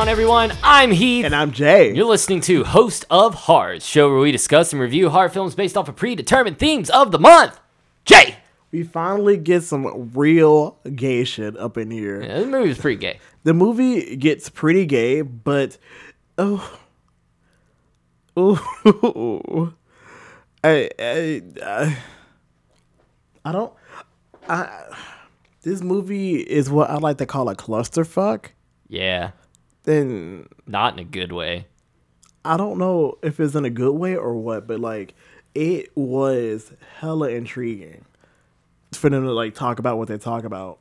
on, everyone? I'm Heath. And I'm Jay. You're listening to Host of Horrors, show where we discuss and review horror films based off of predetermined themes of the month. Jay! we finally get some real gay shit up in here. Yeah, this movie was pretty gay. The movie gets pretty gay, but oh, oh, I, I, I, I don't. I this movie is what I like to call a clusterfuck. Yeah, Then not in a good way. I don't know if it's in a good way or what, but like it was hella intriguing for them to like talk about what they talk about.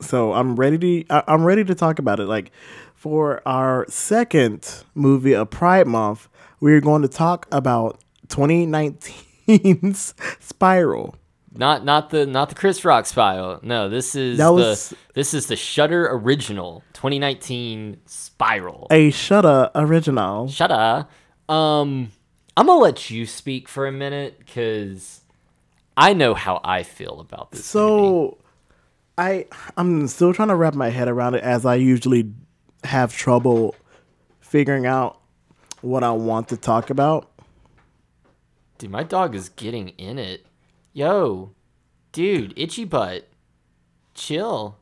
So I'm ready to I- I'm ready to talk about it. Like for our second movie of Pride Month, we're going to talk about 2019's Spiral. Not not the not the Chris Rock style. No, this is That was- the this is the Shudder original 2019 Spiral. A Shudder original. Shudder. Um, I'm gonna let you speak for a minute because I know how I feel about this. movie. So I I'm still trying to wrap my head around it as I usually have trouble figuring out what I want to talk about. Dude, my dog is getting in it. Yo, dude, itchy butt. Chill.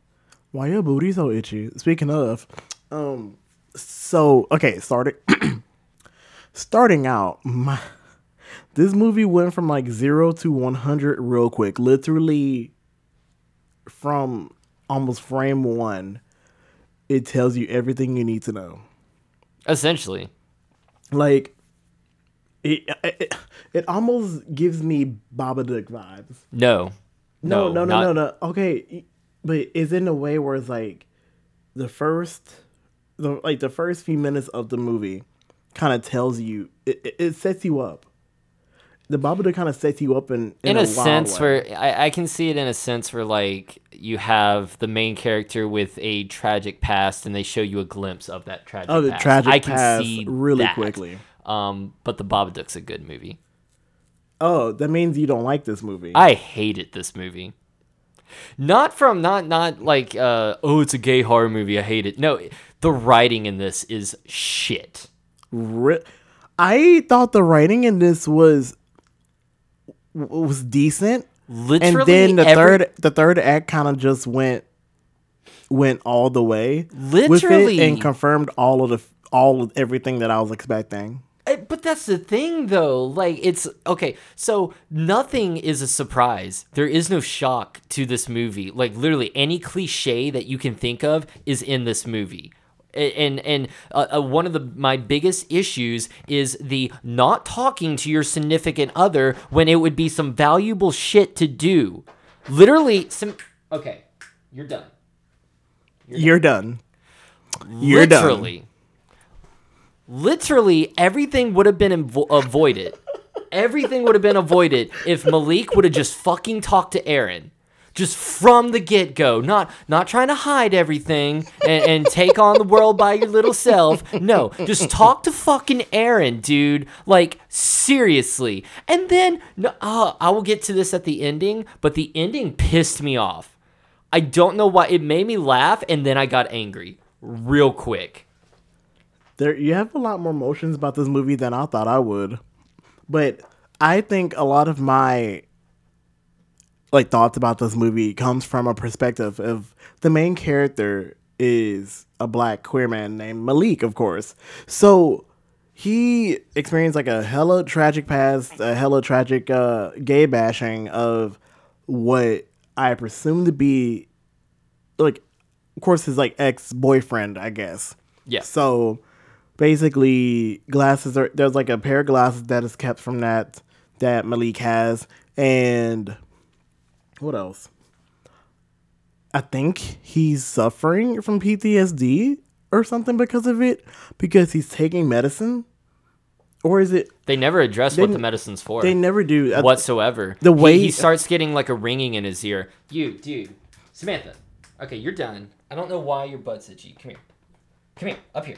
Why your booty so itchy? Speaking of, um, so okay, starting starting out, my this movie went from like zero to one hundred real quick, literally from almost frame one. It tells you everything you need to know. Essentially. Like, it it, it almost gives me Babadook vibes. No. No, no, no, not- no, no. Okay, but it's in a way where it's like the first, the like the first few minutes of the movie kind of tells you it, it, it sets you up. The Babadook kind of sets you up in In in, a, wild sense way. where I, I can see it in a sense where like you have the main character with a tragic past and they show you a glimpse of that tragic Oh, the past. tragic I can past see really that. quickly. Um, but the Babadook's a good movie. oh, that means you don't like this movie. I hated this movie. Not from not not like uh oh it's a gay horror movie I hate it. No, the writing in this is shit. Re- I thought the writing in this was was decent. Literally and then the every- third the third act kind of just went went all the way Literally. it and confirmed all of the all of everything that I was expecting. Eh, But that's the thing, though. Like, it's okay. So nothing is a surprise. There is no shock to this movie. Like, literally, any cliche that you can think of is in this movie. And and uh, uh, one of the my biggest issues is the not talking to your significant other when it would be some valuable shit to do. Literally, some. Okay, you're done. You're done. You're done. literally, literally everything would have been invo- avoided. everything would have been avoided if Malik would have just fucking talked to Aaron. Just from the get go, not not trying to hide everything and, and take on the world by your little self. No, just talk to fucking Aaron, dude. Like seriously. And then, no, uh, I will get to this at the ending, but the ending pissed me off. I don't know why. It made me laugh, and then I got angry real quick. There you have a lot more emotions about this movie than I thought I would. But I think a lot of my like thoughts about this movie comes from a perspective of the main character is a black queer man named Malik, of course. So he experienced like a hella tragic past, a hella tragic uh, gay bashing of what I presume to be like, of course, his like ex boyfriend, I guess. Yeah. So basically, glasses are there's like a pair of glasses that is kept from that that Malik has, and what else? I think he's suffering from PTSD or something because of it because he's taking medicine, or is it? They never address what the medicine's for They never do. Whatsoever. the He- way- he, starts getting like a ringing in his ear. You, dude, Samantha. Okay, you're done. I don't know why your butt's itchy. Come here. Come here. Up here.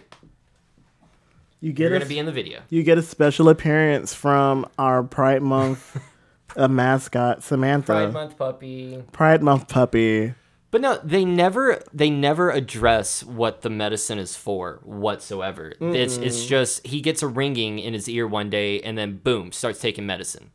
You get You're a, gonna be in the video. you get a special appearance from our Pride Month uh, mascot Samantha. Pride Month puppy. Pride Month puppy. But no, they never they never address what the medicine is for whatsoever. It's it's just he gets a ringing in his ear one day and then boom, starts taking medicine.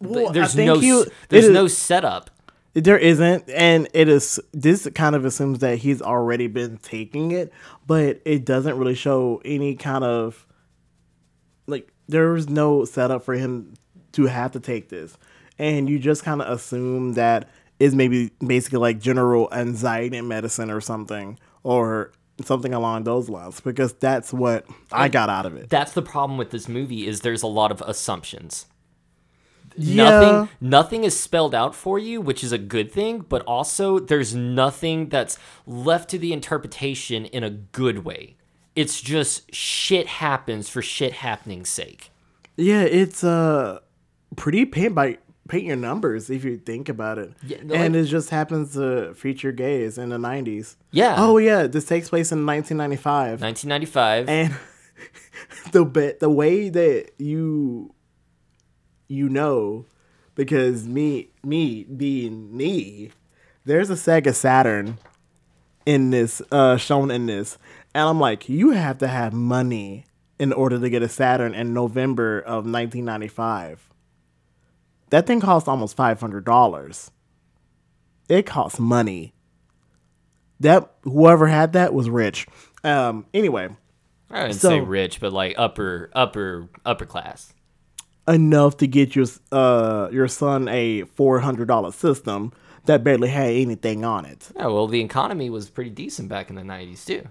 Well, there's no you- there's is- no setup. There isn't, and it is. This kind of assumes that he's already been taking it, but it doesn't really show any kind of like. There's no setup for him to have to take this, and you just kind of assume that is maybe basically like general anxiety medicine or something, or something along those lines, because that's what I got out of it. That's the problem with this movie is there's a lot of assumptions. Yeah. Nothing nothing is spelled out for you, which is a good thing, but also there's nothing that's left to the interpretation in a good way. It's just shit happens for shit happening's sake. Yeah, it's uh pretty paint by paint your numbers if you think about it. Yeah, no, and it just happens to feature gays in the 90s. Yeah. Oh yeah, this takes place in 1995. 1995. And the bit the way that you you know because me me being me there's a Sega Saturn in this uh shown in this and I'm like you have to have money in order to get a Saturn in November of 1995 that thing cost almost $500 it costs money. That whoever had that was rich. Um anyway I didn't so- say rich, but like upper upper upper class. Enough to get your uh your son a four hundred dollar system that barely had anything on it. Yeah, well, the economy was pretty decent back in the 90s too.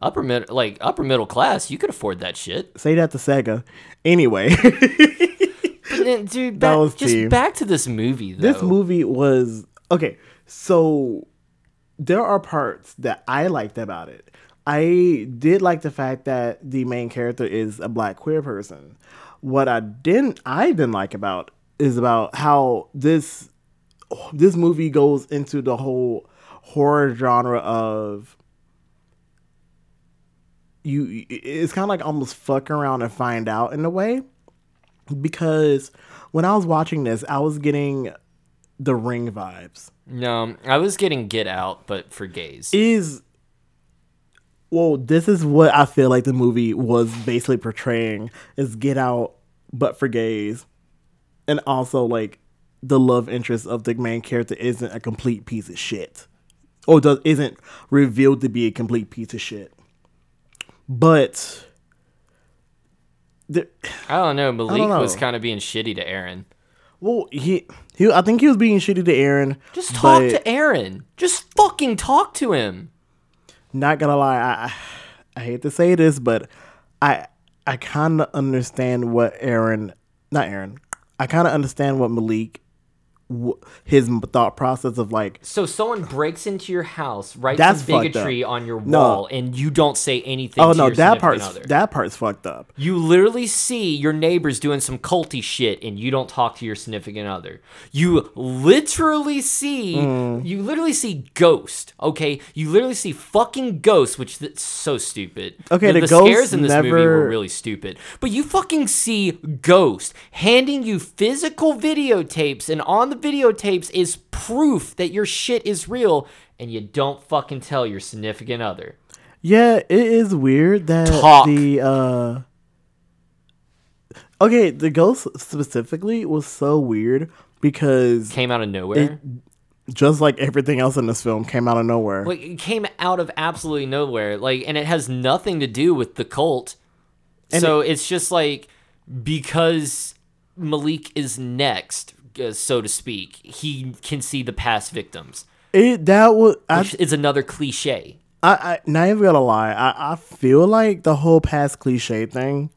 Upper mid like upper middle class, you could afford that shit. Say that to Sega. Anyway, then, dude, back, was just cheap. back to this movie though. this movie was okay. So there are parts that I liked about it. I did like the fact that the main character is a black queer person. What I didn't I didn't like about is about how this this movie goes into the whole horror genre of you it's kind of like almost fuck around and find out in a way because when I was watching this I was getting the ring vibes No, I was getting Get Out, but for gays. is well this is what i feel like the movie was basically portraying is get out but for gays and also like the love interest of the main character isn't a complete piece of shit or does isn't revealed to be a complete piece of shit but the, I don't know. Malik know. was kind of being shitty to Aaron. well he he i think he was being shitty to aaron Just talk but- to Aaron. Just fucking talk to him. Not gonna lie, I I- hate to say this, but I I kind of understand what Aaron, not Aaron, I kind of understand what Malik, wh- his thought process of like, So someone breaks into your house, writes That's bigotry on your No. wall, and you don't say anything. oh to no, your that part's other. that part's fucked up. You literally see your neighbors doing some culty shit and you don't talk to your significant other. You literally see Mm. you literally see ghost, okay? You literally see fucking ghost, which that's so stupid. Okay, the the ghost scares in this movie were really stupid. But you fucking see ghost handing you physical videotapes and on the videotapes is proof that your shit is real and you don't fucking tell your significant other. Yeah, it is weird that Talk. the uh. Okay, the ghost specifically was so weird because Came out of nowhere. just like everything else in this film came out of nowhere. Like it came out of absolutely nowhere. Like, and it has nothing to do with the cult. so it's just like because Malik is next, uh, so to speak, he can see the past victims, It that was I is another cliche. I, I not even gonna lie. I, I feel like the whole past cliche thing.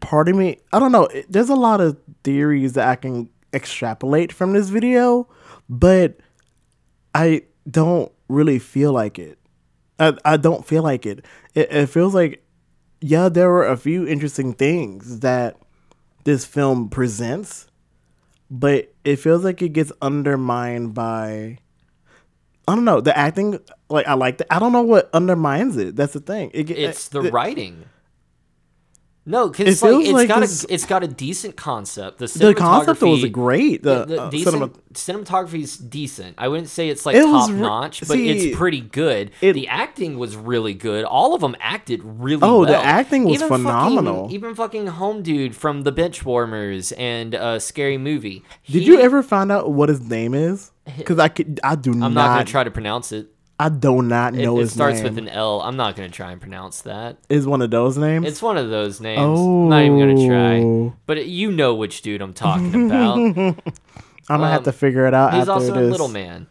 Part of me, I don't know. it- There's a lot of theories that I can extrapolate from this video, but I don't really feel like it. I, I don't feel like it. it. It feels like, yeah, there were a few interesting things that this film presents, but it feels like it gets undermined by I don't know the acting. Like I like that. I don't know what undermines it. That's the thing. It, It's the it- writing. No, It because like, feels it's like got this- a it's got a decent concept. The The concept was great. The, the uh, decent cinema- cinematography's decent. I wouldn't say it's like It top re- notch, but see, it's pretty good. it- the acting was really good. All of them acted really Oh, well. the acting was fucking- phenomenal. even fucking home dude from the Benchwarmers and uh, Scary Movie. Did He- you ever find out what his name is? Because I could, I do not I'm not. not gonna try to pronounce it. I do not know it his starts name. with an L. I'm not gonna try and pronounce that. Is one of those names? It's one of those names. I'm not even gonna try. Oh. But you know which dude I'm talking about. I'm gonna have um, to figure it out He's also in. Little Man.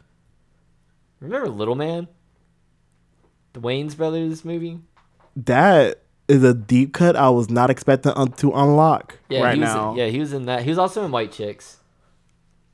Remember Little Man? The Wayans Brothers movie? That is a deep cut I was not expecting un- to unlock Yeah, right now. yeah, he was in that. He was also in White Chicks.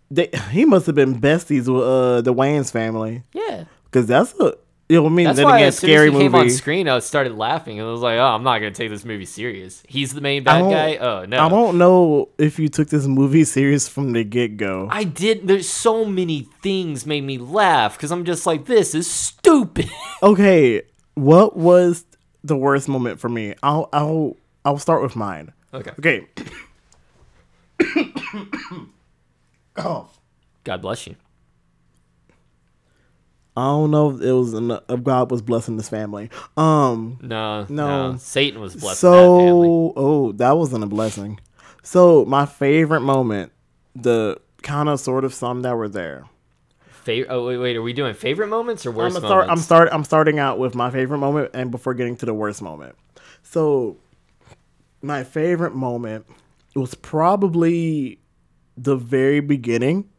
They, he must have been besties with uh, the Wayans family Yeah. Because that's a. You know what I mean? That's then why again, as soon scary as he came on movie. screen, I started laughing and I was like, "Oh, I'm not gonna take this movie serious. He's the main bad guy. Oh no, I don't know if you took this movie serious from the get go. I did. There's so many things made me laugh because I'm just like, this is stupid. Okay, what was the worst moment for me? I'll I'll I'll start with mine. okay. Okay. oh, God bless you. I don't know if it was enough, if God was blessing this family. Um. No, no, No. Satan was blessing that family. So, oh, that wasn't a blessing. So, my favorite moment, the kind of sort of some that were there. Favorite? Oh wait, wait. Are we doing favorite moments or I'm worst gonna. I'm start. I'm starting out with my favorite moment, and before getting to the worst moment. So, my favorite moment was probably the very beginning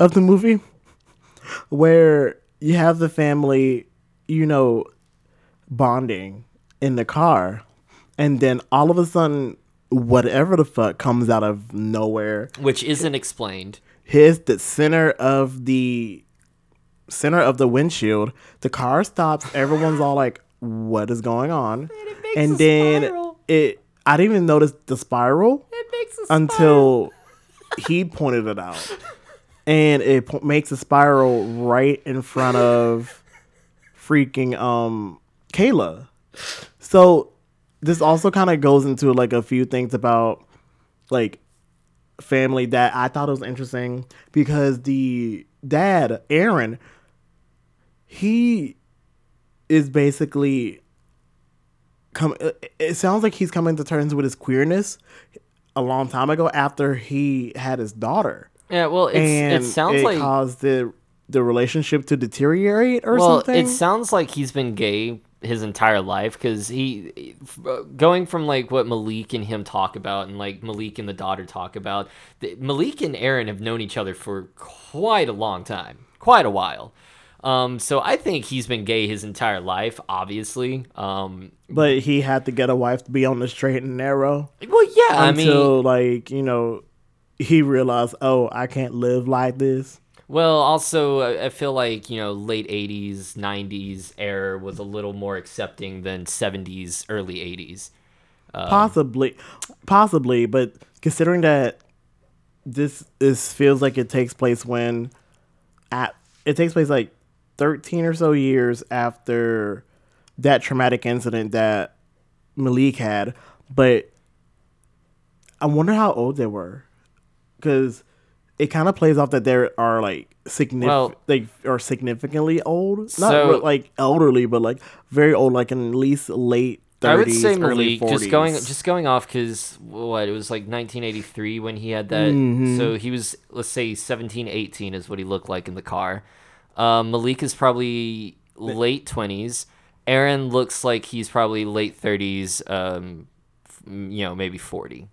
of the movie, where you have the family, you know, bonding in the car, and then all of a sudden, whatever the fuck comes out of nowhere Which isn't explained. hits the center of the center of the windshield. The car stops. Everyone's all like, "What is going on?" And, a then spiral. it. I didn't even notice the spiral It makes us until he pointed it out, and it po- makes a spiral right in front of freaking um Kayla. So this also kind of goes into like a few things about like family that I thought was interesting because the dad, Aaron, he is basically come it- it sounds like he's coming to terms with his queerness a long time ago after he had his daughter. Yeah, well, it sounds it like caused the the relationship to deteriorate or well, something. it sounds like he's been gay his entire life because he uh, going from like what Malik and him talk about and like Malik and the daughter talk about. The, Malik and Aaron have known each other for quite a long time, quite a while. Um, so I think he's been gay his entire life, obviously. Um, but he had to get a wife to be on the straight and narrow. well, yeah, I mean, like you know he realized oh i can't live like this Well, also, I feel like, you know, late 80s, 90s era was a little more accepting than 70s, early 80s. Um, possibly possibly but considering that this this feels like it takes place when at it takes place like 13 or so years after that traumatic incident that malik had but i wonder how old they were because it kind of plays off that there are like significant Well- like are significantly old not So- like elderly but like very old like in at least late 30s I would say early Malik, 40s. just going just going off because what it was like 1983 when he had that. Mm-hmm. So he was let's say 17, 18 is what he looked like in the car. Um, Malik is probably late 20s. Aaron looks like he's probably late 30s. Um, you know, maybe 40.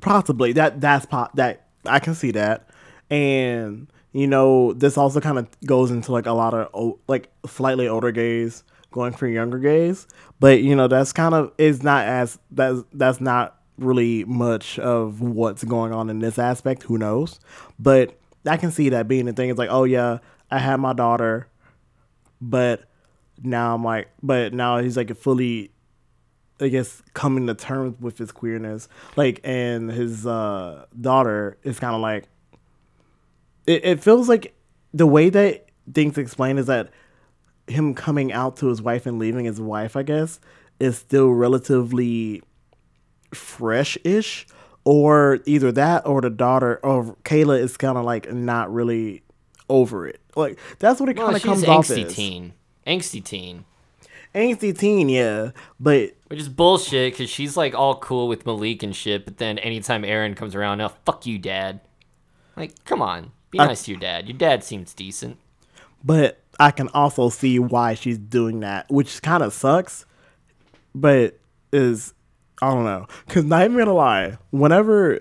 Possibly that that's pop that I can see that, and you know this also kind of goes into like a lot of like slightly older gays going for younger gays, but you know that's kind of is not as that's that's not really much of what's going on in this aspect. Who knows? But I can see that being the thing. It's like, oh yeah, I had my daughter, but now I'm like, but now he's like a fully I guess coming to terms with his queerness. Like and his uh daughter is kinda like it, it feels like the way that things explain is that him coming out to his wife and leaving his wife, I guess, is still relatively fresh-ish, or either that or the daughter or Kayla is kind of like not really over it. Like that's what it kind of she's comes off angsty as. teen. Angsty teen. Angsty teen, yeah, but Which is bullshit because she's like all cool with Malik and shit, but then anytime Aaron comes around, now fuck you, dad. Like, come on. Be I- nice to your dad. Your dad seems decent. but I can also see why she's doing that, which kind of sucks, but is I don't know. Cause not even gonna lie, whenever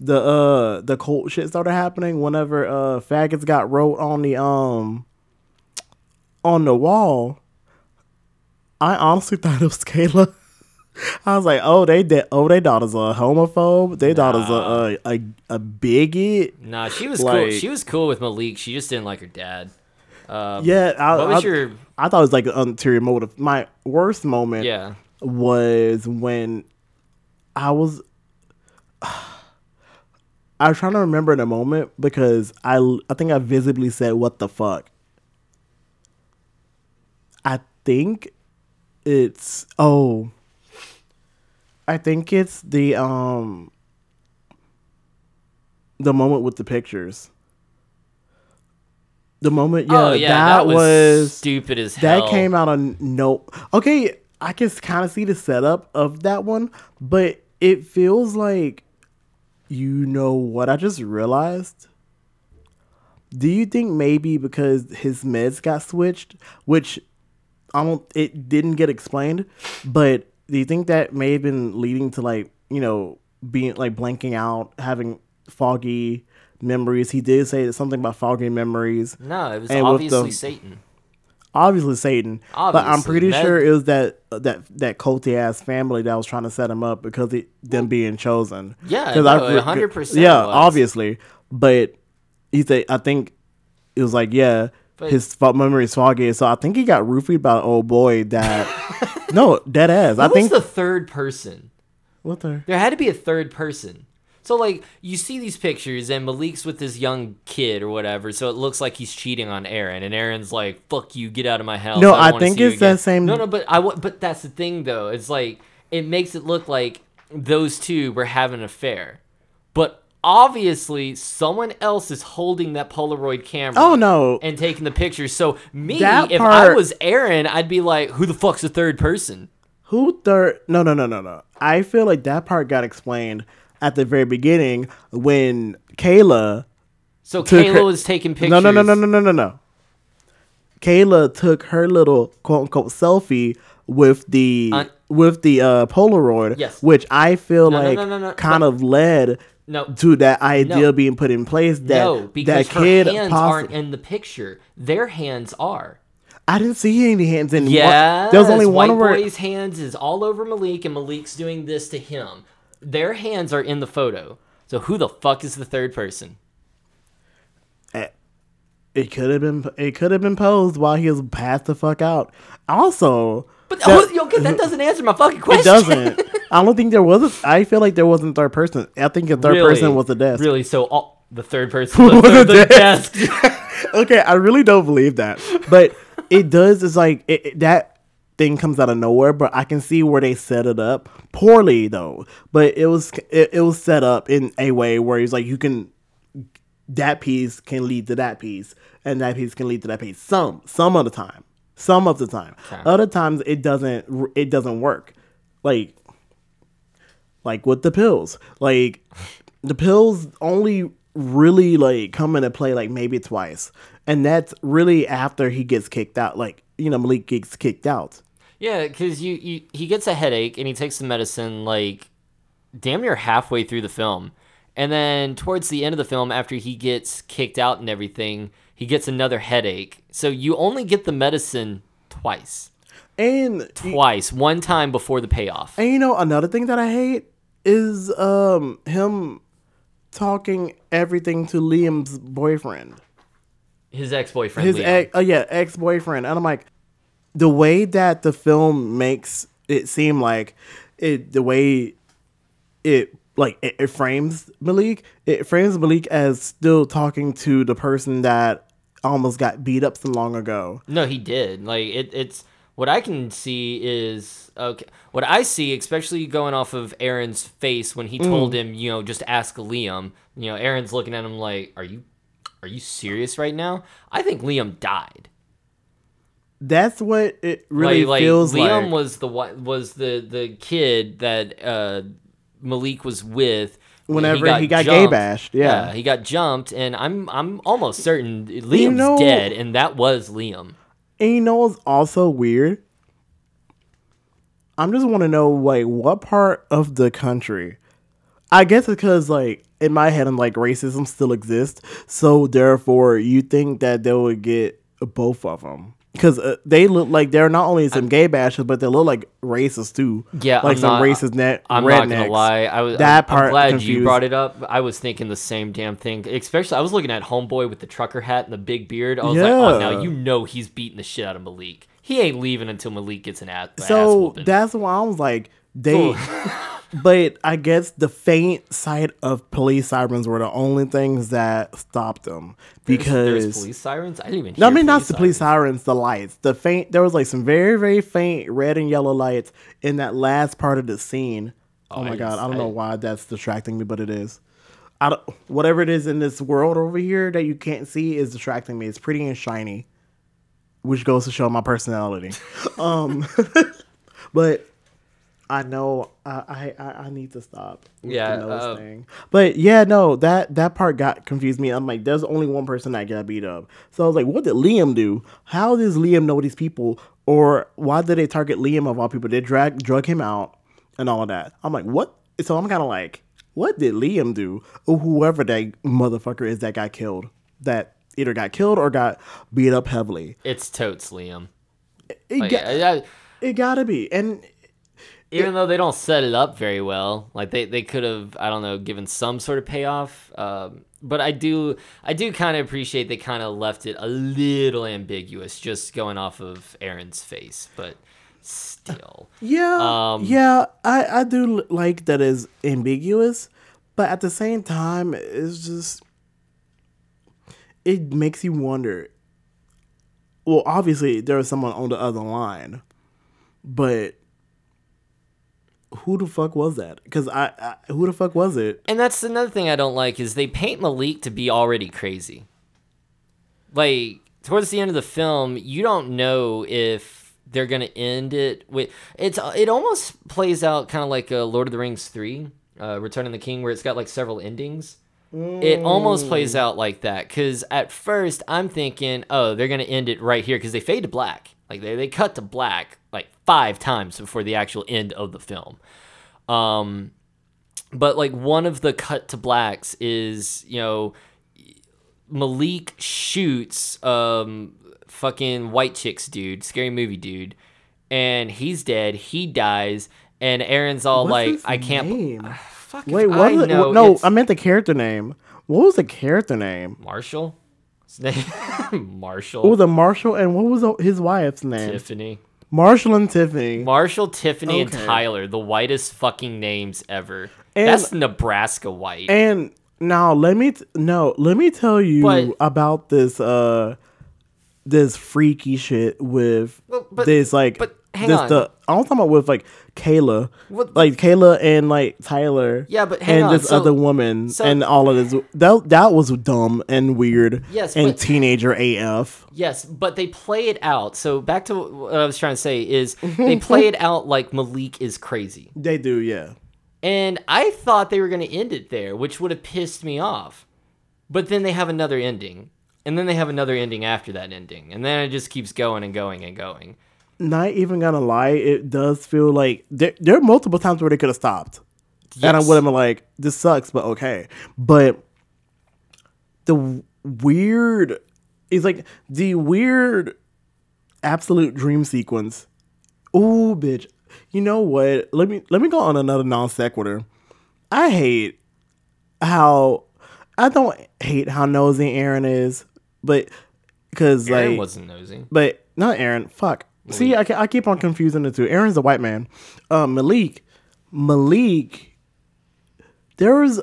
the uh the cult shit started happening, whenever uh faggots got wrote on the um on the wall, I honestly thought it was Kayla. I was like, oh, they did. Oh, they daughter's a homophobe. They daughter's a, a a a bigot. Nah, she was cool. She was cool with Malik. She just didn't like her dad. Um, Yeah, I, what was I, your? I thought it was like an ulterior motive. My worst moment Yeah. was when I was I was trying to remember the moment because I I think I visibly said what the fuck. I think it's oh I think it's the um the moment with the pictures. The moment yeah, oh yeah, that, was, was stupid as hell. that came out of no. Okay, I can kind of see the setup of that one, but it feels like you know what I just realized. Do you think maybe because his meds got switched, which I don't, it didn't get explained, but do you think that may have been leading to like you know being like blanking out, having foggy memories? He did say something about foggy memories No, it was And obviously the- Satan. obviously Satan, but I'm pretty that- sure it was that that that culty ass family that was trying to set him up because it, them being chosen. Yeah, no, I- 100% Yeah, was. obviously, but he said I think it was like yeah, But- his memory is foggy, so I think he got roofied by an old boy that no dead ass. I think the third person? what the There had to be a third person. So like you see these pictures and Malik's with this young kid or whatever, so it looks like he's cheating on Aaron, and Aaron's like, "Fuck you, get out of my house." No, don't I think it's that same- No, no, but I but that's the thing though. It's like it makes it look like those two were having an affair, obviously someone else is holding that Polaroid camera. Oh, no. and taking the pictures. So me, That if I was Aaron, I'd be like, "Who the fuck's the third person?" Who third? No, no, no, no, no. I feel like that part got explained at the very beginning when Kayla So Kayla her- was taking pictures. No, no, no, no, no, no, no, no. Kayla took her little quote unquote selfie with the Un- with the uh, Polaroid, Yes. which I feel No, like no, no, kind but- of led No. to that idea No. being put in place. That no, because that her kid hands aren't in the picture. Their hands are. I didn't see any hands in. Yeah, there was only one white where boy's hands is all over Malik, and Malik's doing this to him. Their hands are in the photo. So who the fuck is the third person? Eh, it could have been it could have been posed while he was passed the fuck out. Also, But that- oh, okay, that doesn't answer my fucking question. it doesn't. I don't think there was. A, I feel like there wasn't a third person. I think a third Really? person was the desk. Really? So all, the third person was the, the the desk. desk. okay, I really don't believe that, but it does. It's like it, it- that thing comes out of nowhere, but I can see where they set it up poorly though. But it was it, it was set up in a way where it's like you can that piece can lead to that piece, and that piece can lead to that piece. Some some of the time, some of the time. Okay. Other times it doesn't it doesn't work. Like like with the pills. Like the pills only really like come into play like maybe twice. And that's really after he gets kicked out. Like, you know, Malik gets kicked out. Yeah, because you, you he gets a headache and he takes the medicine like damn near halfway through the film, and then towards the end of the film, after he gets kicked out and everything, he gets another headache. So you only get the medicine twice, And twice, one time before the payoff. and you know another thing that I hate is um him talking everything to Liam's boyfriend. His ex boyfriend. his ex, oh yeah, ex boyfriend, and I'm like, the way that the film makes it seem like it, the way it like it, it frames Malik, it frames Malik as still talking to the person that almost got beat up so long ago. No, he did. Like it, it's what I can see is okay. What I see, especially going off of Aaron's face when he Mm. told him, you know, just ask Liam. You know, Aaron's looking at him like, "Are you, are you serious right now?" I think Liam died. That's what it really like, like feels Liam like. was the wa- was the the kid that uh, Malik was with. Whenever he got gay bashed, yeah. he got jumped, and I'm I'm almost certain Liam's know- dead, and that was Liam. And you know what's also weird? I'm just want to know like what part of the country. I guess it's because like in my head I'm like racism still exists, so therefore you think that they would get both of them because uh, they look like they're not only some gay bashers but they look like racist too. Yeah, like I'm some not- racist net. I'm rednecks. not gonna lie. I was That I'm, I'm part glad you confused. brought it up. I was thinking the same damn thing. Especially, I was looking at Homeboy with the trucker hat and the big beard. I was like, oh, Yeah. now you know he's beating the shit out of Malik. He ain't leaving until Malik gets an ass. ass So whooping. that's why I was like, they. but I guess the faint sight of police sirens were the only things that stopped them because there's police sirens. I didn't even. No, I mean not the police sirens. the lights. The faint there was like some very, very faint red and yellow lights in that last part of the scene. Oh, I my didn't god, I don't s- know why that's distracting me, but it is. I don't, whatever it is in this world over here that you can't see is distracting me. It's pretty and shiny, which goes to show my personality. um, but I know I, I I need to stop. Yeah, the nose uh, thing. But yeah, no, that that part got confused me. I'm like, there's only one person that got beat up. So I was like, what did Liam do? How does Liam know these people? Or why did they target Liam of all people? They drag drug him out and all of that. I'm like, what? So I'm kind of like, what did Liam do? Or whoever that motherfucker is that got killed, that either got killed or got beat up heavily. It's totes Liam. It, Like, got, I- I- it gotta be. And even though they don't set it up very well, like they, they could have I don't know given some sort of payoff. Um, but I do I do kind of appreciate they kind of left it a little ambiguous, just going off of Aaron's face. But still, Yeah, Um, yeah, I I do like that is ambiguous, but at the same time, it's just it makes you wonder. Well, obviously there was someone on the other line, but who the fuck was that? Because I, I who the fuck was it? and that's another thing I don't like is they paint Malik to be already crazy. Like towards the end of the film, you don't know if they're gonna end it with it's. It almost plays out kind of like a Lord of the Rings three, uh, Return of the King, where it's got like several endings. It almost plays out like that because at first I'm thinking, oh, they're gonna end it right here because they fade to black. Like they, they cut to black like five times before the actual end of the film. Um, but like one of the cut to blacks is you know Malik shoots um fucking white chicks dude, scary movie dude, and he's dead. He dies, and Aaron's all What's like, "I can't." name? Fuck Wait, what? I was it? know. no, It's I meant the character name. What was the character name? Marshall. His name Marshall. What was the Marshall and what was his wife's name? Tiffany. Marshall and Tiffany. Marshall, Tiffany, and Tyler, the whitest fucking names ever. And- That's Nebraska white. And now let me t- no, let me tell you But- about this uh this freaky shit with Well, but- this like but hang this on. the I'm talking about with like Kayla. What- like Kayla and like Tyler. Yeah, but hang and on, this so- other woman so- and all of this that that was dumb and weird. Yes, and but- teenager AF. Yes, but they play it out. So back to what I was trying to say is they play it out like Malik is crazy. They do, yeah. And I thought they were going to end it there, which would have pissed me off. But then they have another ending. And then they have another ending after that ending. And then it just keeps going and going and going. Not even gonna lie, it does feel like there, there are multiple times where they could have stopped. And I would have been like, this sucks, but okay. But the weird is like the weird absolute dream sequence. Oh, bitch. You know what? Let me let me go on another non sequitur. I hate how I don't hate how nosy Aaron is, but because Aaron like wasn't nosy. but not Aaron. Fuck. See, I, I keep on confusing the two. Aaron's a white man. Um, Malik, Malik. There's,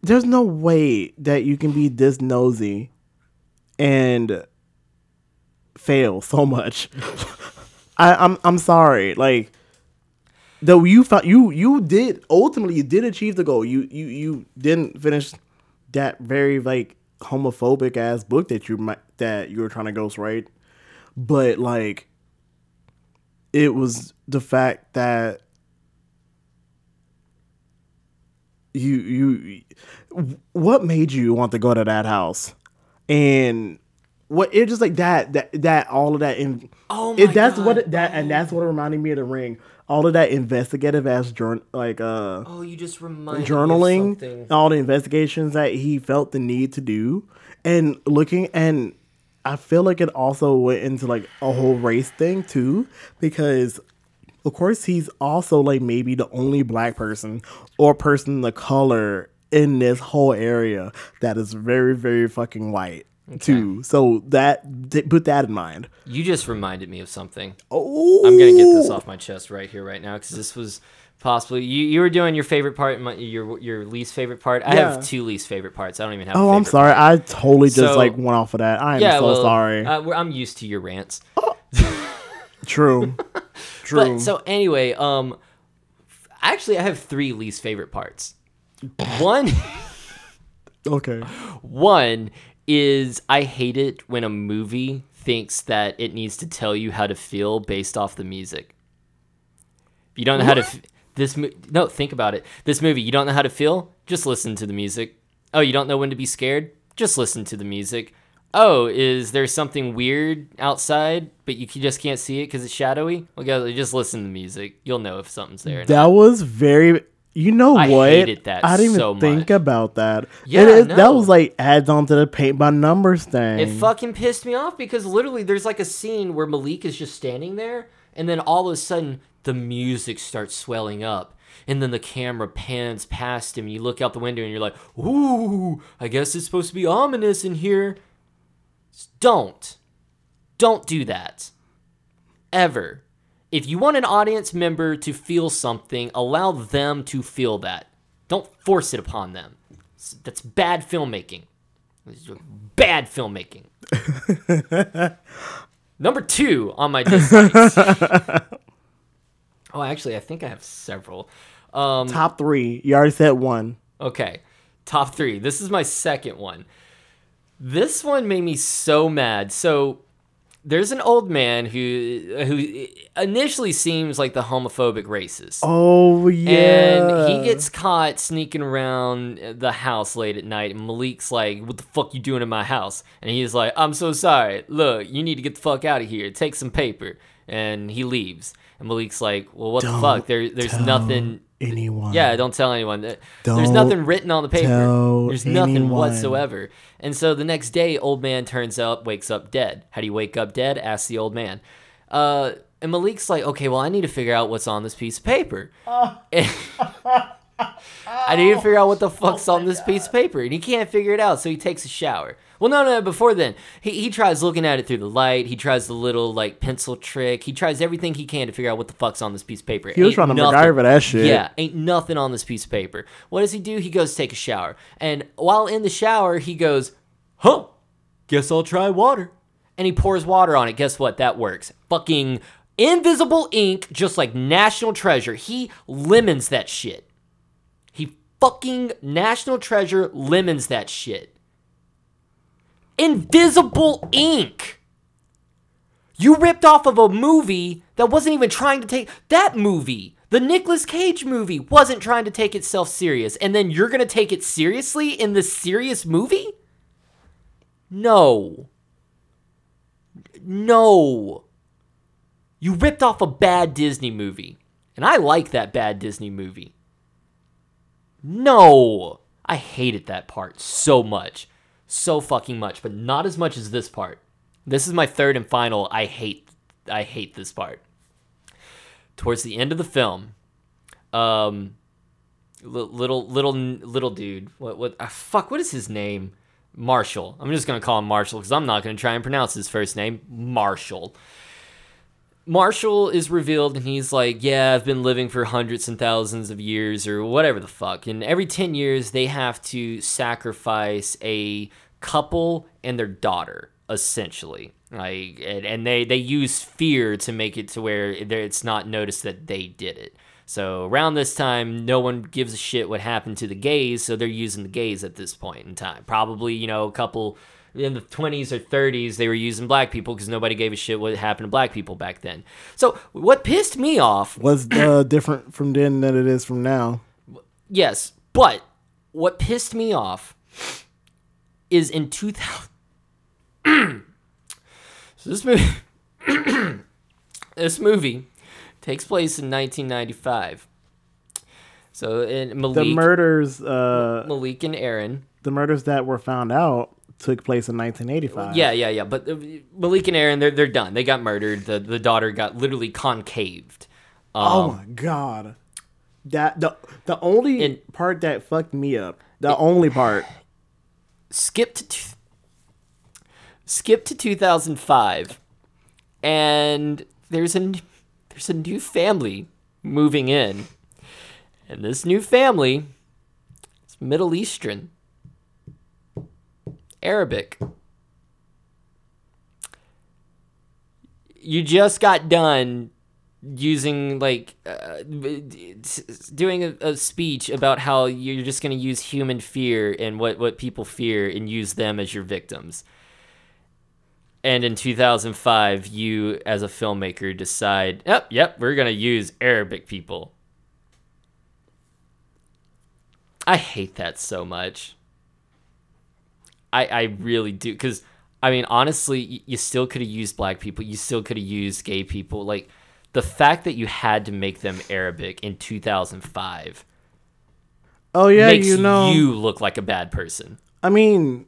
there's no way that you can be this nosy, and fail so much. I, I'm I'm sorry. Like though you found you you did ultimately you did achieve the goal. You you you didn't finish that very like homophobic ass book that you might that you were trying to ghostwrite, but like it was the fact that you you what made you want to go to that house? And what it just like that that that all of that in Oh it, my that's God. what it, that and that's what reminded me of the ring. All of that investigative ass journal like uh Oh, you just of journaling all the investigations that he felt the need to do. And looking and i feel like it also went into like a whole race thing too because of course he's also like maybe the only black person or person of color in this whole area that is very very fucking white too. So that th- put that in mind. You just reminded me of something. oh! I'm gonna get this off my chest right here, right now, because this was possibly you. You were doing your favorite part, my, your your least favorite part. I Yeah. have two least favorite parts. I don't even have. oh i'm sorry i totally just So- like went off of that i'm Yeah, so well, sorry Uh, I'm used to your rants. true true But so anyway, um, actually, I have three least favorite parts. One, okay one is I hate it when a movie thinks that it needs to tell you how to feel based off the music. You don't know how to f- this mo- no think about it. This movie, you don't know how to feel, just listen to the music. Oh, you don't know when to be scared, just listen to the music. Oh, is there something weird outside, but you just can't see it because it's shadowy? Well, go just listen to the music. You'll know if something's there. or not. That was very. You know what? I what? hated that I didn't even think much. about that. Yeah, is- that no. was like adds on to the paint by numbers thing. It fucking pissed me off because literally there's like a scene where Malik is just standing there and then all of a sudden the music starts swelling up and then the camera pans past him you look out the window and you're like, "Ooh, I guess it's supposed to be ominous in here." Don't. Don't do that. Ever. If you want an audience member to feel something, allow them to feel that. Don't force it upon them. That's bad filmmaking. Bad filmmaking. Number two on my dislikes. oh, actually, I think I have several. Um, Top three. You already said one. okay, top three. This is my second one. This one made me so mad. So there's an old man who who initially seems like the homophobic racist. Oh yeah. And he gets caught sneaking around the house late at night, and Malik's like, "What the fuck you doing in my house?" And he's like, "I'm so sorry. Look, you need to get the fuck out of here. Take some paper." And he leaves. And Malik's like, "Well, what Don't the fuck? There, there's tell nothing. anyone. Yeah, don't tell anyone. There- There's Don't nothing written on the paper. tell There's nothing anyone. whatsoever." And so the next day, old man turns up, wakes up dead. How do you wake up dead? Asks the old man. Uh, and Malik's like, okay, well, I need to figure out what's on this piece of paper. I need to figure out what the oh. fuck's oh on this piece of paper, and he can't figure it out, so he takes a shower. Well, no, no, before then, he, he tries looking at it through the light. He tries the little like pencil trick. He tries everything he can to figure out what the fuck's on this piece of paper. He was Ain't trying to nothing. MacGyver that shit. Yeah, ain't nothing on this piece of paper. What does he do? He goes to take a shower, and while in the shower, he goes, "Huh? Guess I'll try water." And he pours water on it. Guess what? That works. Fucking invisible ink, just like National Treasure. He lemons that shit. Fucking National Treasure lemons that shit. Invisible ink. You ripped off of a movie that wasn't even trying to take that movie. The Nicolas Cage movie wasn't trying to take itself serious, and then you're gonna take it seriously in this serious movie? No. No. You ripped off a bad Disney movie. And I like that bad Disney movie. No. I hated that part so much. So fucking much, but not as much as this part. This is my third and final I hate I hate this part. Towards the end of the film, um little little little dude, what what ah, fuck what is his name? Marshall. I'm just going to call him Marshall cuz I'm not going to try and pronounce his first name. Marshall. Marshall is revealed and he's like, Yeah, I've been living for hundreds and thousands of years or whatever the fuck. And every 10 years, they have to sacrifice a couple and their daughter. essentially. Like, and, and they they use fear to make it to where it's not noticed that they did it. So around this time, no one gives a shit what happened to the gays, so they're using the gays at this point in time. Probably, you know, a couple in the 20s or 30s, they were using black people because nobody gave a shit what happened to black people back then. So what pissed me off Was uh, different from then than it is from now. Yes, but what pissed me off is in 2000. so this movie, this movie takes place in 1995. So in The murders, uh, Malik and Aaron. the murders that were found out took place in 1985. Yeah, yeah, yeah. But uh, Malik and Aaron, they're they're done. They got murdered. The the daughter got literally concaved. Oh Um, my god. That the the only In- part that fucked me up. The only part. skip to two, skip to 2005 and there's a there's a new family moving in and this new family is middle eastern arabic. You just got done using like uh, doing a, a speech about how you're just going to use human fear and what what people fear and use them as your victims. And in 2005 you as a filmmaker decide yep yep we're going to use arabic people. I hate that so much i i really do cuz i mean honestly y- you still could have used black people you still could have used gay people like the fact that you had to make them arabic in 2005 Oh yeah, makes you know. you look like a bad person. I mean,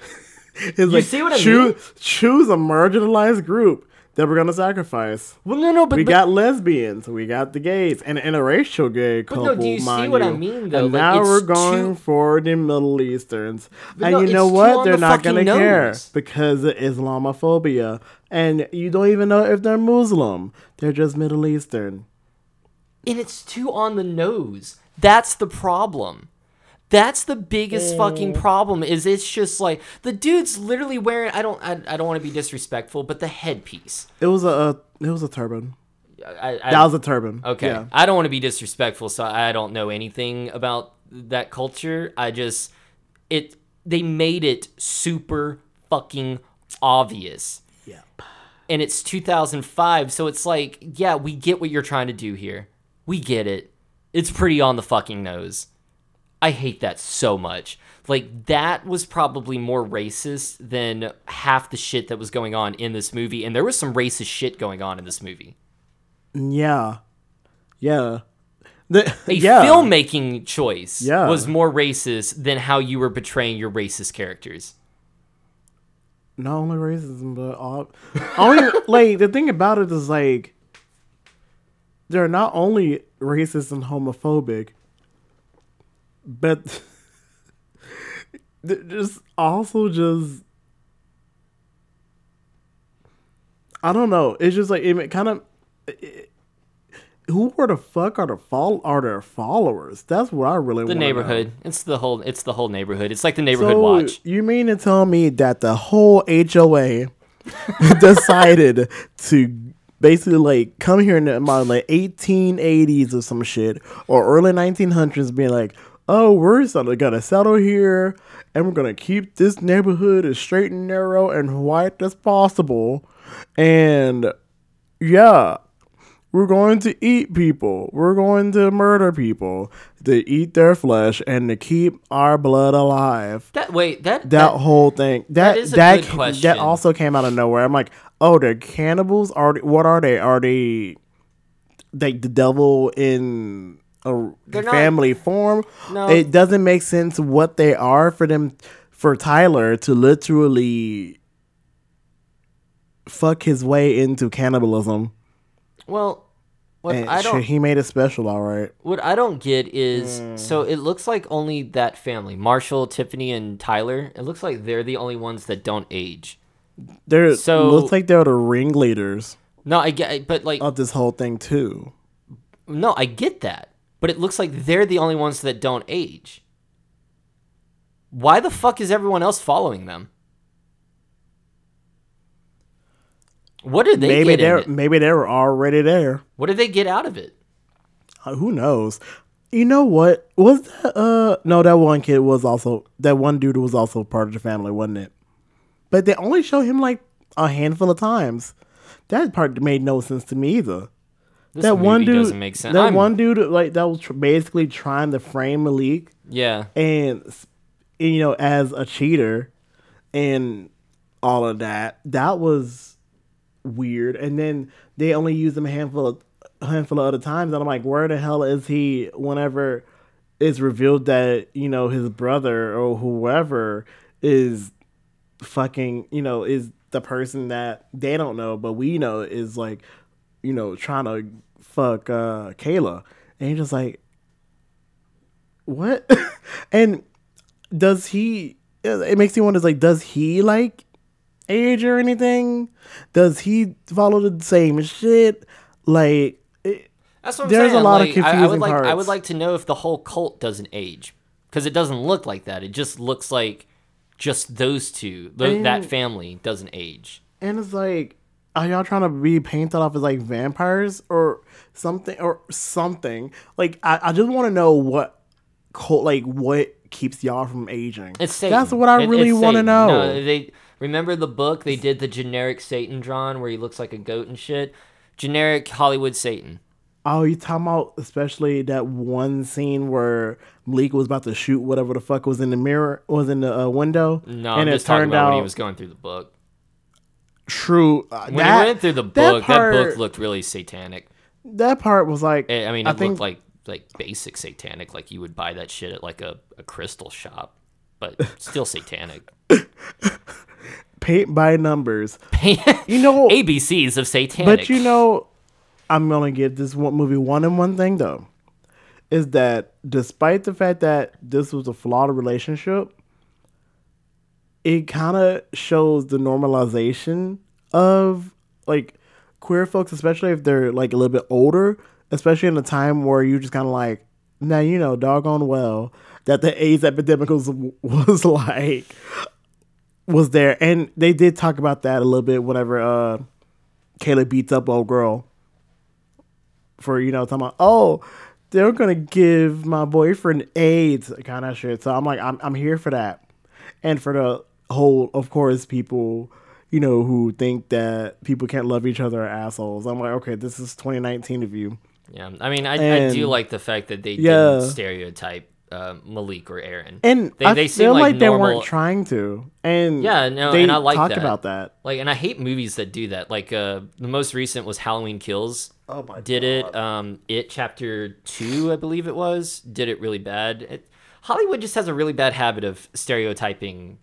it's like see what I choose, Choose a marginalized group that we're gonna sacrifice. well no no but, We but- got lesbians, we got the gays, and an interracial gay couple. But no, do you see what I mean, though? And Like, now we're going too- for the Middle Easterns, and no, you know what? They're the not gonna fucking care because of Islamophobia, and you don't even know if they're Muslim. They're just Middle Eastern. and it's too on the nose. That's the problem. That's the biggest fucking mm. problem. Is it's just like the dude's literally wearing. I don't. I, I don't want to be disrespectful, but the headpiece. It was a, a it was a turban. I, I, That was a turban. okay. Yeah. I don't want to be disrespectful, so I don't know anything about that culture. I just it. They made it super fucking obvious. Yeah. and it's 2005 so it's like yeah we get what you're trying to do here we get it it's pretty on the fucking nose i hate that so much like that was probably more racist than half the shit that was going on in this movie and there was some racist shit going on in this movie Yeah. Yeah. The, a yeah. filmmaking choice Yeah. was more racist than how you were portraying your racist characters Not only racism, but all. Only like the thing about it is like they're not only racist and homophobic, but just also just. I don't know. It's just like it kind of. who were the fuck are the fol- are their followers? That's what I really the want. neighborhood it's the whole it's the whole neighborhood it's like the neighborhood So watch you mean to tell me that the whole HOA decided to basically like come here in about like 1880s or some shit or early 1900s, being like, oh, we're of gonna settle here and we're gonna keep this neighborhood as straight and narrow and white as possible, and yeah. We're going to eat people. We're going to murder people to eat their flesh and to keep our blood alive that wait that that, that, whole thing that is a that good ca- question. that also came out of nowhere. I'm like, oh, they're cannibals. Are they, what are they? Are they like the devil in a They're not- family form? No. it doesn't make sense what they are for them for Tyler to literally fuck his way into cannibalism. well what And i don't he made it special, all right. What I don't get is Hmm. so it looks like only that family, Marshall, Tiffany, and Tyler. It looks like they're the only ones that don't age. They're So- looks like they're the ringleaders No, I get, but like, of this whole thing too. no, I get that. But it looks like they're the only ones that don't age. Why the fuck is everyone else following them? What did they maybe they're it? maybe they were already there. What did they get out of it? Uh, who knows? You know what? Was that uh no that one kid was also that one dude was also part of the family, wasn't it? But they only show him like a handful of times. That part made no sense to me either. This that one dude doesn't make sense. That I'm- one dude like that was tr- basically trying to frame Malik yeah. and s- you know as a cheater and all of that. That was weird. And then they only used him a handful of a handful of other times, and I'm like, where the hell is he? Whenever it's revealed that you know his brother or whoever is fucking, you know, is the person that they don't know, but we know is like, you know, trying to fuck uh Kayla, and you're just like, what? and does he? It makes me wonder. Like, does he like age or anything? Does he follow the same shit? Like, it, That's what I'm There's a saying. lot of like, I- I, confusing would like I would like to know if the whole cult doesn't age because it doesn't look like that. It just looks like just those two, th- that family doesn't age. and it's like, are y'all trying to be painted off as like vampires or something or something? Like, I, I just want to know what cult, like, what keeps y'all from aging. It's Satan. That's what I It- really want to know. No, they remember the book they did the generic Satan drawn where he looks like a goat and shit. Generic Hollywood Satan. Oh, you talking about especially that one scene where Malik was about to shoot whatever the fuck was in the mirror, was in the uh, window, No, and I'm it just talking turned about out when he was going through the book. True. Uh, When that, he went through the book, that, part- book looked really satanic. that part was like, I I mean, I it think looked like like basic satanic, like you would buy that shit at like a, a crystal shop, but still satanic. paint by numbers. Paint. You know, ABCs of satanic. but you know, I'm gonna give this one movie one and one thing though, is that despite the fact that this was a flawed relationship, it kind of shows the normalization of like queer folks, especially if they're like a little bit older, especially in a time where you just kind of like, now you know, doggone well that the AIDS epidemic was was like was there, and they did talk about that a little bit whenever uh Kayla beats up old girl for you know talking about oh they're gonna give my boyfriend AIDS kind of shit. So I'm like I'm I'm here for that, and for the whole of course people you know who think that people can't love each other are assholes. I'm like okay this is 2019 of you. yeah, I mean, I, I do like the fact that they Yeah. didn't stereotype uh, Malik or Aaron. And they, I they feel like, like, they weren't trying to. And Yeah, no, they and I like that. about that. like, and I hate movies that do that. Like, uh, the most recent was Halloween Kills. Oh my god. did it um it chapter two i believe it was did it really bad it, hollywood just has a really bad habit of stereotyping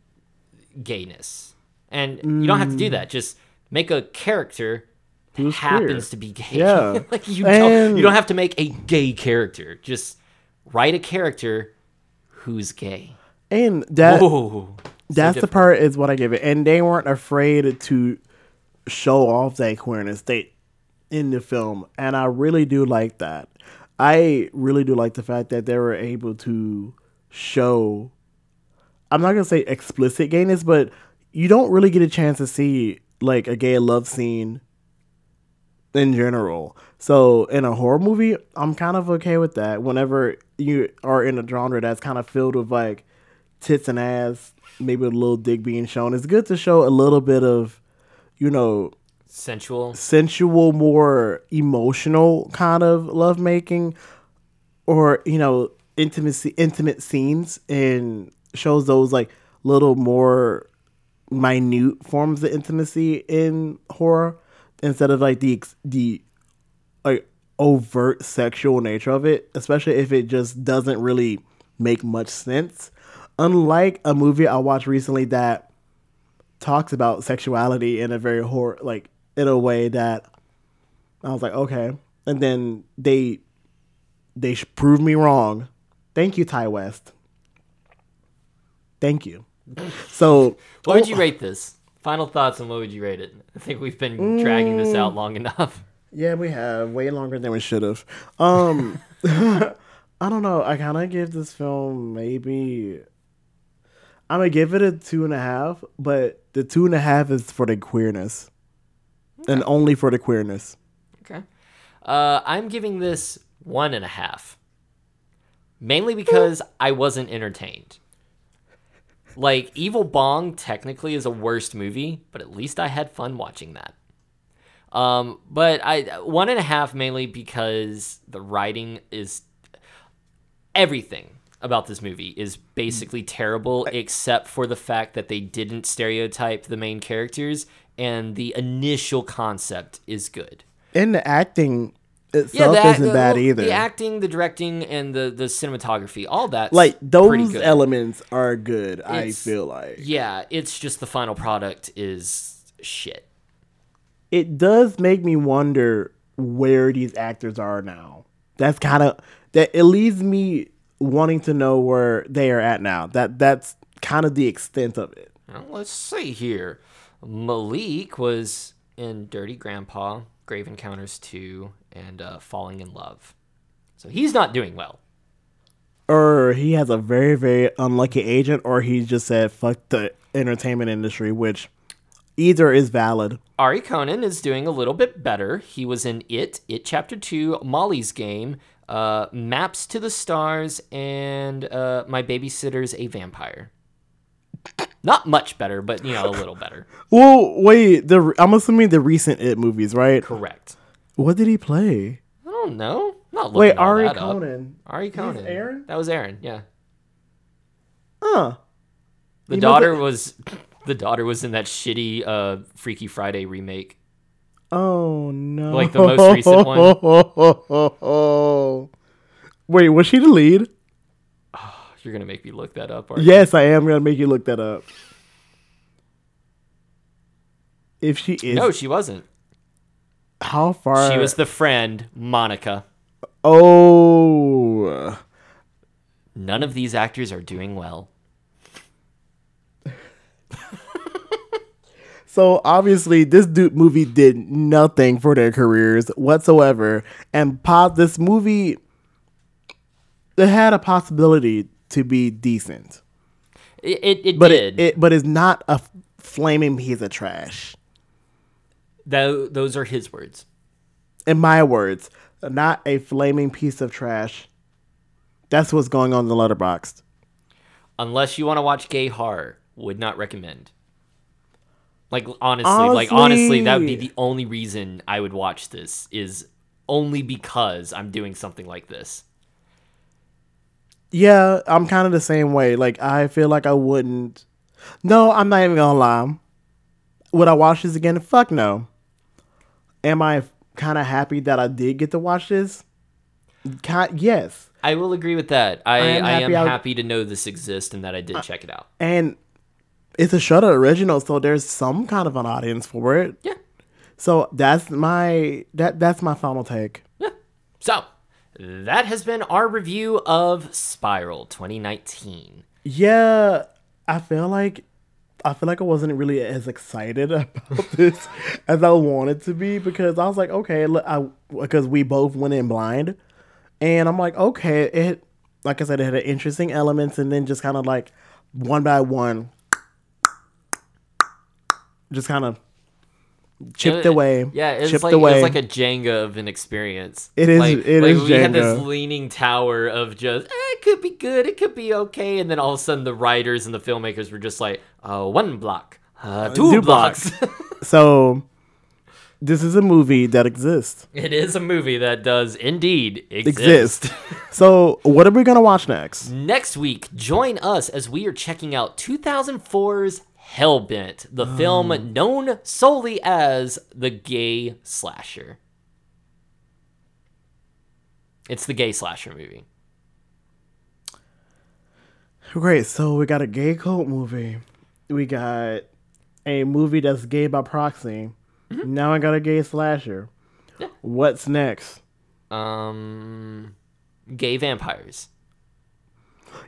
gayness and you don't have to do mm. that just make a character that happens queer. to be gay Yeah. like you don't you don't have to make a gay character just write a character who's gay And that Whoa. that's the part is what I give it. And they weren't afraid to show off that queerness they in the film. And I really do like that. I really do like the fact that they were able to show I'm not gonna say explicit gayness, but you don't really get a chance to see like a gay love scene in general. So in a horror movie, I'm kind of okay with that. Whenever you are in a genre that's kind of filled with like tits and ass, maybe a little dick being shown, it's good to show a little bit of, you know, sensual sensual, more emotional kind of lovemaking, or you know, intimacy, intimate scenes, and shows those like little more minute forms of intimacy in horror instead of like the the like overt sexual nature of it, especially if it just doesn't really make much sense. Unlike a movie I watched recently that talks about sexuality in a very horror like in a way that I was like, okay. And then they they prove me wrong. Thank you, Ti West. Thank you. So what would you rate this final thoughts on what would you rate it i think we've been dragging this out long enough Yeah, we have way longer than we should have. Um, I don't know. I kind of give this film maybe. I'm gonna give it a two and a half, but the two and a half is for the queerness, and only for the queerness. Okay. Uh, I'm giving this one and a half. Mainly because I wasn't entertained. Like, Evil Bong technically is a worst movie, but at least I had fun watching that. Um, but I one and a half mainly because the writing is everything about this movie is basically terrible except for the fact that they didn't stereotype the main characters and the initial concept is good. And the acting itself the act- isn't bad well, either. The acting, the directing, and the the cinematography, all that like those elements are good. I feel like Yeah, it's just the final product is shit. it does make me wonder where these actors are now. That's kind of that. It leaves me wanting to know where they are at now. That that's kind of the extent of it. Let's see here. Malik was in Dirty Grandpa, Grave Encounters 2, and uh, Falling in Love. So he's not doing well. Or he has a very very unlucky agent, or he just said fuck the entertainment industry, which either is valid. Ari Conan is doing a little bit better. He was in It, It Chapter 2, Molly's Game, uh, Maps to the Stars, and uh, My Babysitter's a Vampire. Not much better, but, you know, a little better. Well, wait. The I'm assuming the recent It movies, right? Correct. What did he play? I don't know. I'm not looking Wait, Ari that up. Conan. Ari Conan. Aaron? That was Aaron, yeah. Huh. The You daughter that- was the daughter was in that shitty uh Freaky Friday remake. Oh no! Like the most recent one. Wait, was she the lead? You're gonna make me look that up, aren't you? Yes, I am gonna make you look that up. If she is, No, she wasn't. How far? She was the friend, Monica. Oh, None of these actors are doing well. so obviously this dude movie did nothing for their careers whatsoever, and pop this movie. It had a possibility to be decent, It it, it but did. it, it but it's not a flaming piece of trash. Tho- those are his words. in my words, not a flaming piece of trash. That's what's going on in the Letterboxd. Unless you want to watch gay horror, would not recommend. Like honestly, like honestly, that would be the only reason I would watch this is only because I'm doing something like this. Yeah, I'm kind of the same way. Like I feel like I wouldn't. No, I'm not even gonna lie. Would I watch this again? Fuck no. Am I kind of happy that I did get to watch this? Kind yes, I will agree with that. I, I am am, happy happy, I- to know this exists and that I did uh, check it out. and it's a Shudder original, so there's some kind of an audience for it. Yeah. So that's my that that's my final take. Yeah. So that has been our review of Spiral 2019. Yeah, I feel like I feel like I wasn't really as excited about this as I wanted to be because I was like, okay, I because we both went in blind, and I'm like, okay, it like I said, it had interesting elements, and then just kind of like one by one, just kind of chipped It- away. Yeah, it's like away. it's like a Jenga of an experience. It is- Like, it like is we had this leaning tower of just eh, it could be good, it could be okay, and then all of a sudden the writers and the filmmakers were just like, uh, one block, uh, two, two blocks. so. This is a movie that exists. it is a movie that does indeed exist. Exist. so, what are we gonna watch next? Next week, join us as we are checking out 2004's Hellbent, the film known solely as the gay slasher. It's the gay slasher movie. Great. So we got a gay cult movie. We got a movie that's gay by proxy. Now I got a gay slasher. What's next? Um, gay vampires.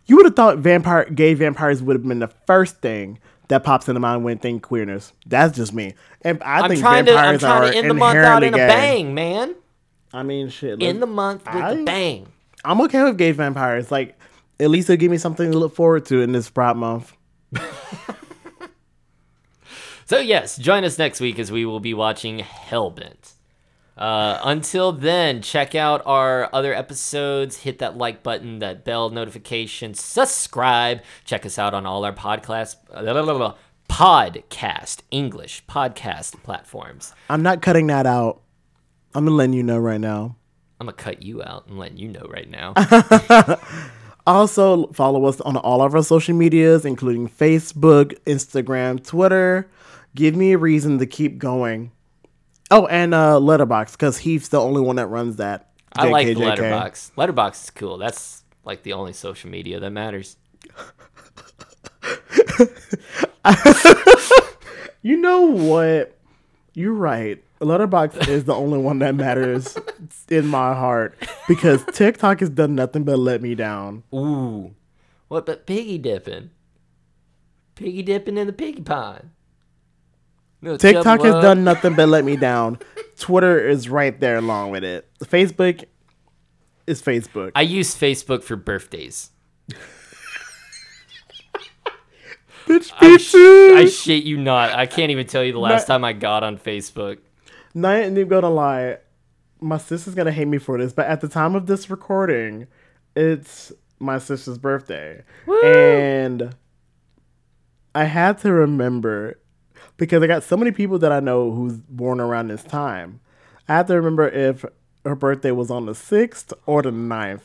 You would have thought vampire, gay vampires would have been the first thing that pops into mind when think queerness. That's just me. And I am think trying vampires to, I'm trying to end the month out in a gay. bang, man. I mean, shit. In the month with I, a bang. I'm okay with gay vampires. Like, at least they'll give me something to look forward to in this prop Month. so yes, join us next week as we will be watching Hellbent. Uh, until then, check out our other episodes. Hit that like button, that bell notification, subscribe. Check us out on all our podcast, podcast English podcast platforms. I'm not cutting that out. I'm gonna letting you know right now. I'm gonna cut you out and letting you know right now. Also, follow us on all of our social medias, including Facebook, Instagram, Twitter. Give me a reason to keep going. Oh, and uh, Letterboxd, because Heath's the only one that runs that. I like the Letterboxd. Letterboxd is cool. That's like the only social media that matters. You know what? You're right. Letterboxd is the only one that matters in my heart because TikTok has done nothing but let me down. Ooh, what but piggy dipping? Piggy dipping in the piggy pond. No, TikTok has done nothing but let me down. Twitter is right there along with it. Facebook is Facebook. I use Facebook for birthdays. Bitch, I, sh- I shit you not. I can't even tell you the last Not- time I got on Facebook. Not even gonna lie, my sister's gonna hate me for this, but at the time of this recording, it's my sister's birthday, and I had to remember because I got so many people that I know who's born around this time. I have to remember if her birthday was on the sixth or the 9th.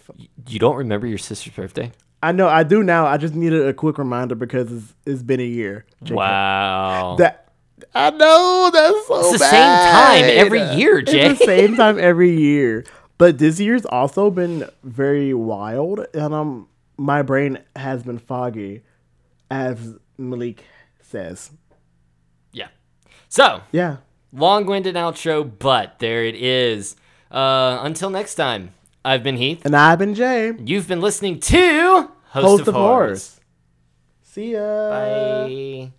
You don't remember your sister's birthday? I know I do now. I just needed a quick reminder because it's, it's been a year. Wow. That I know that's so It's the same time every year, Jay. It's the same time every year. But this year's also been very wild, and um, my brain has been foggy, as Malik says. So, Yeah. long-winded outro, but there it is. Uh, until next time, I've been Heath. And I've been Jay, You've been listening to Host, host of, of Horrors. Horrors. See ya. Bye.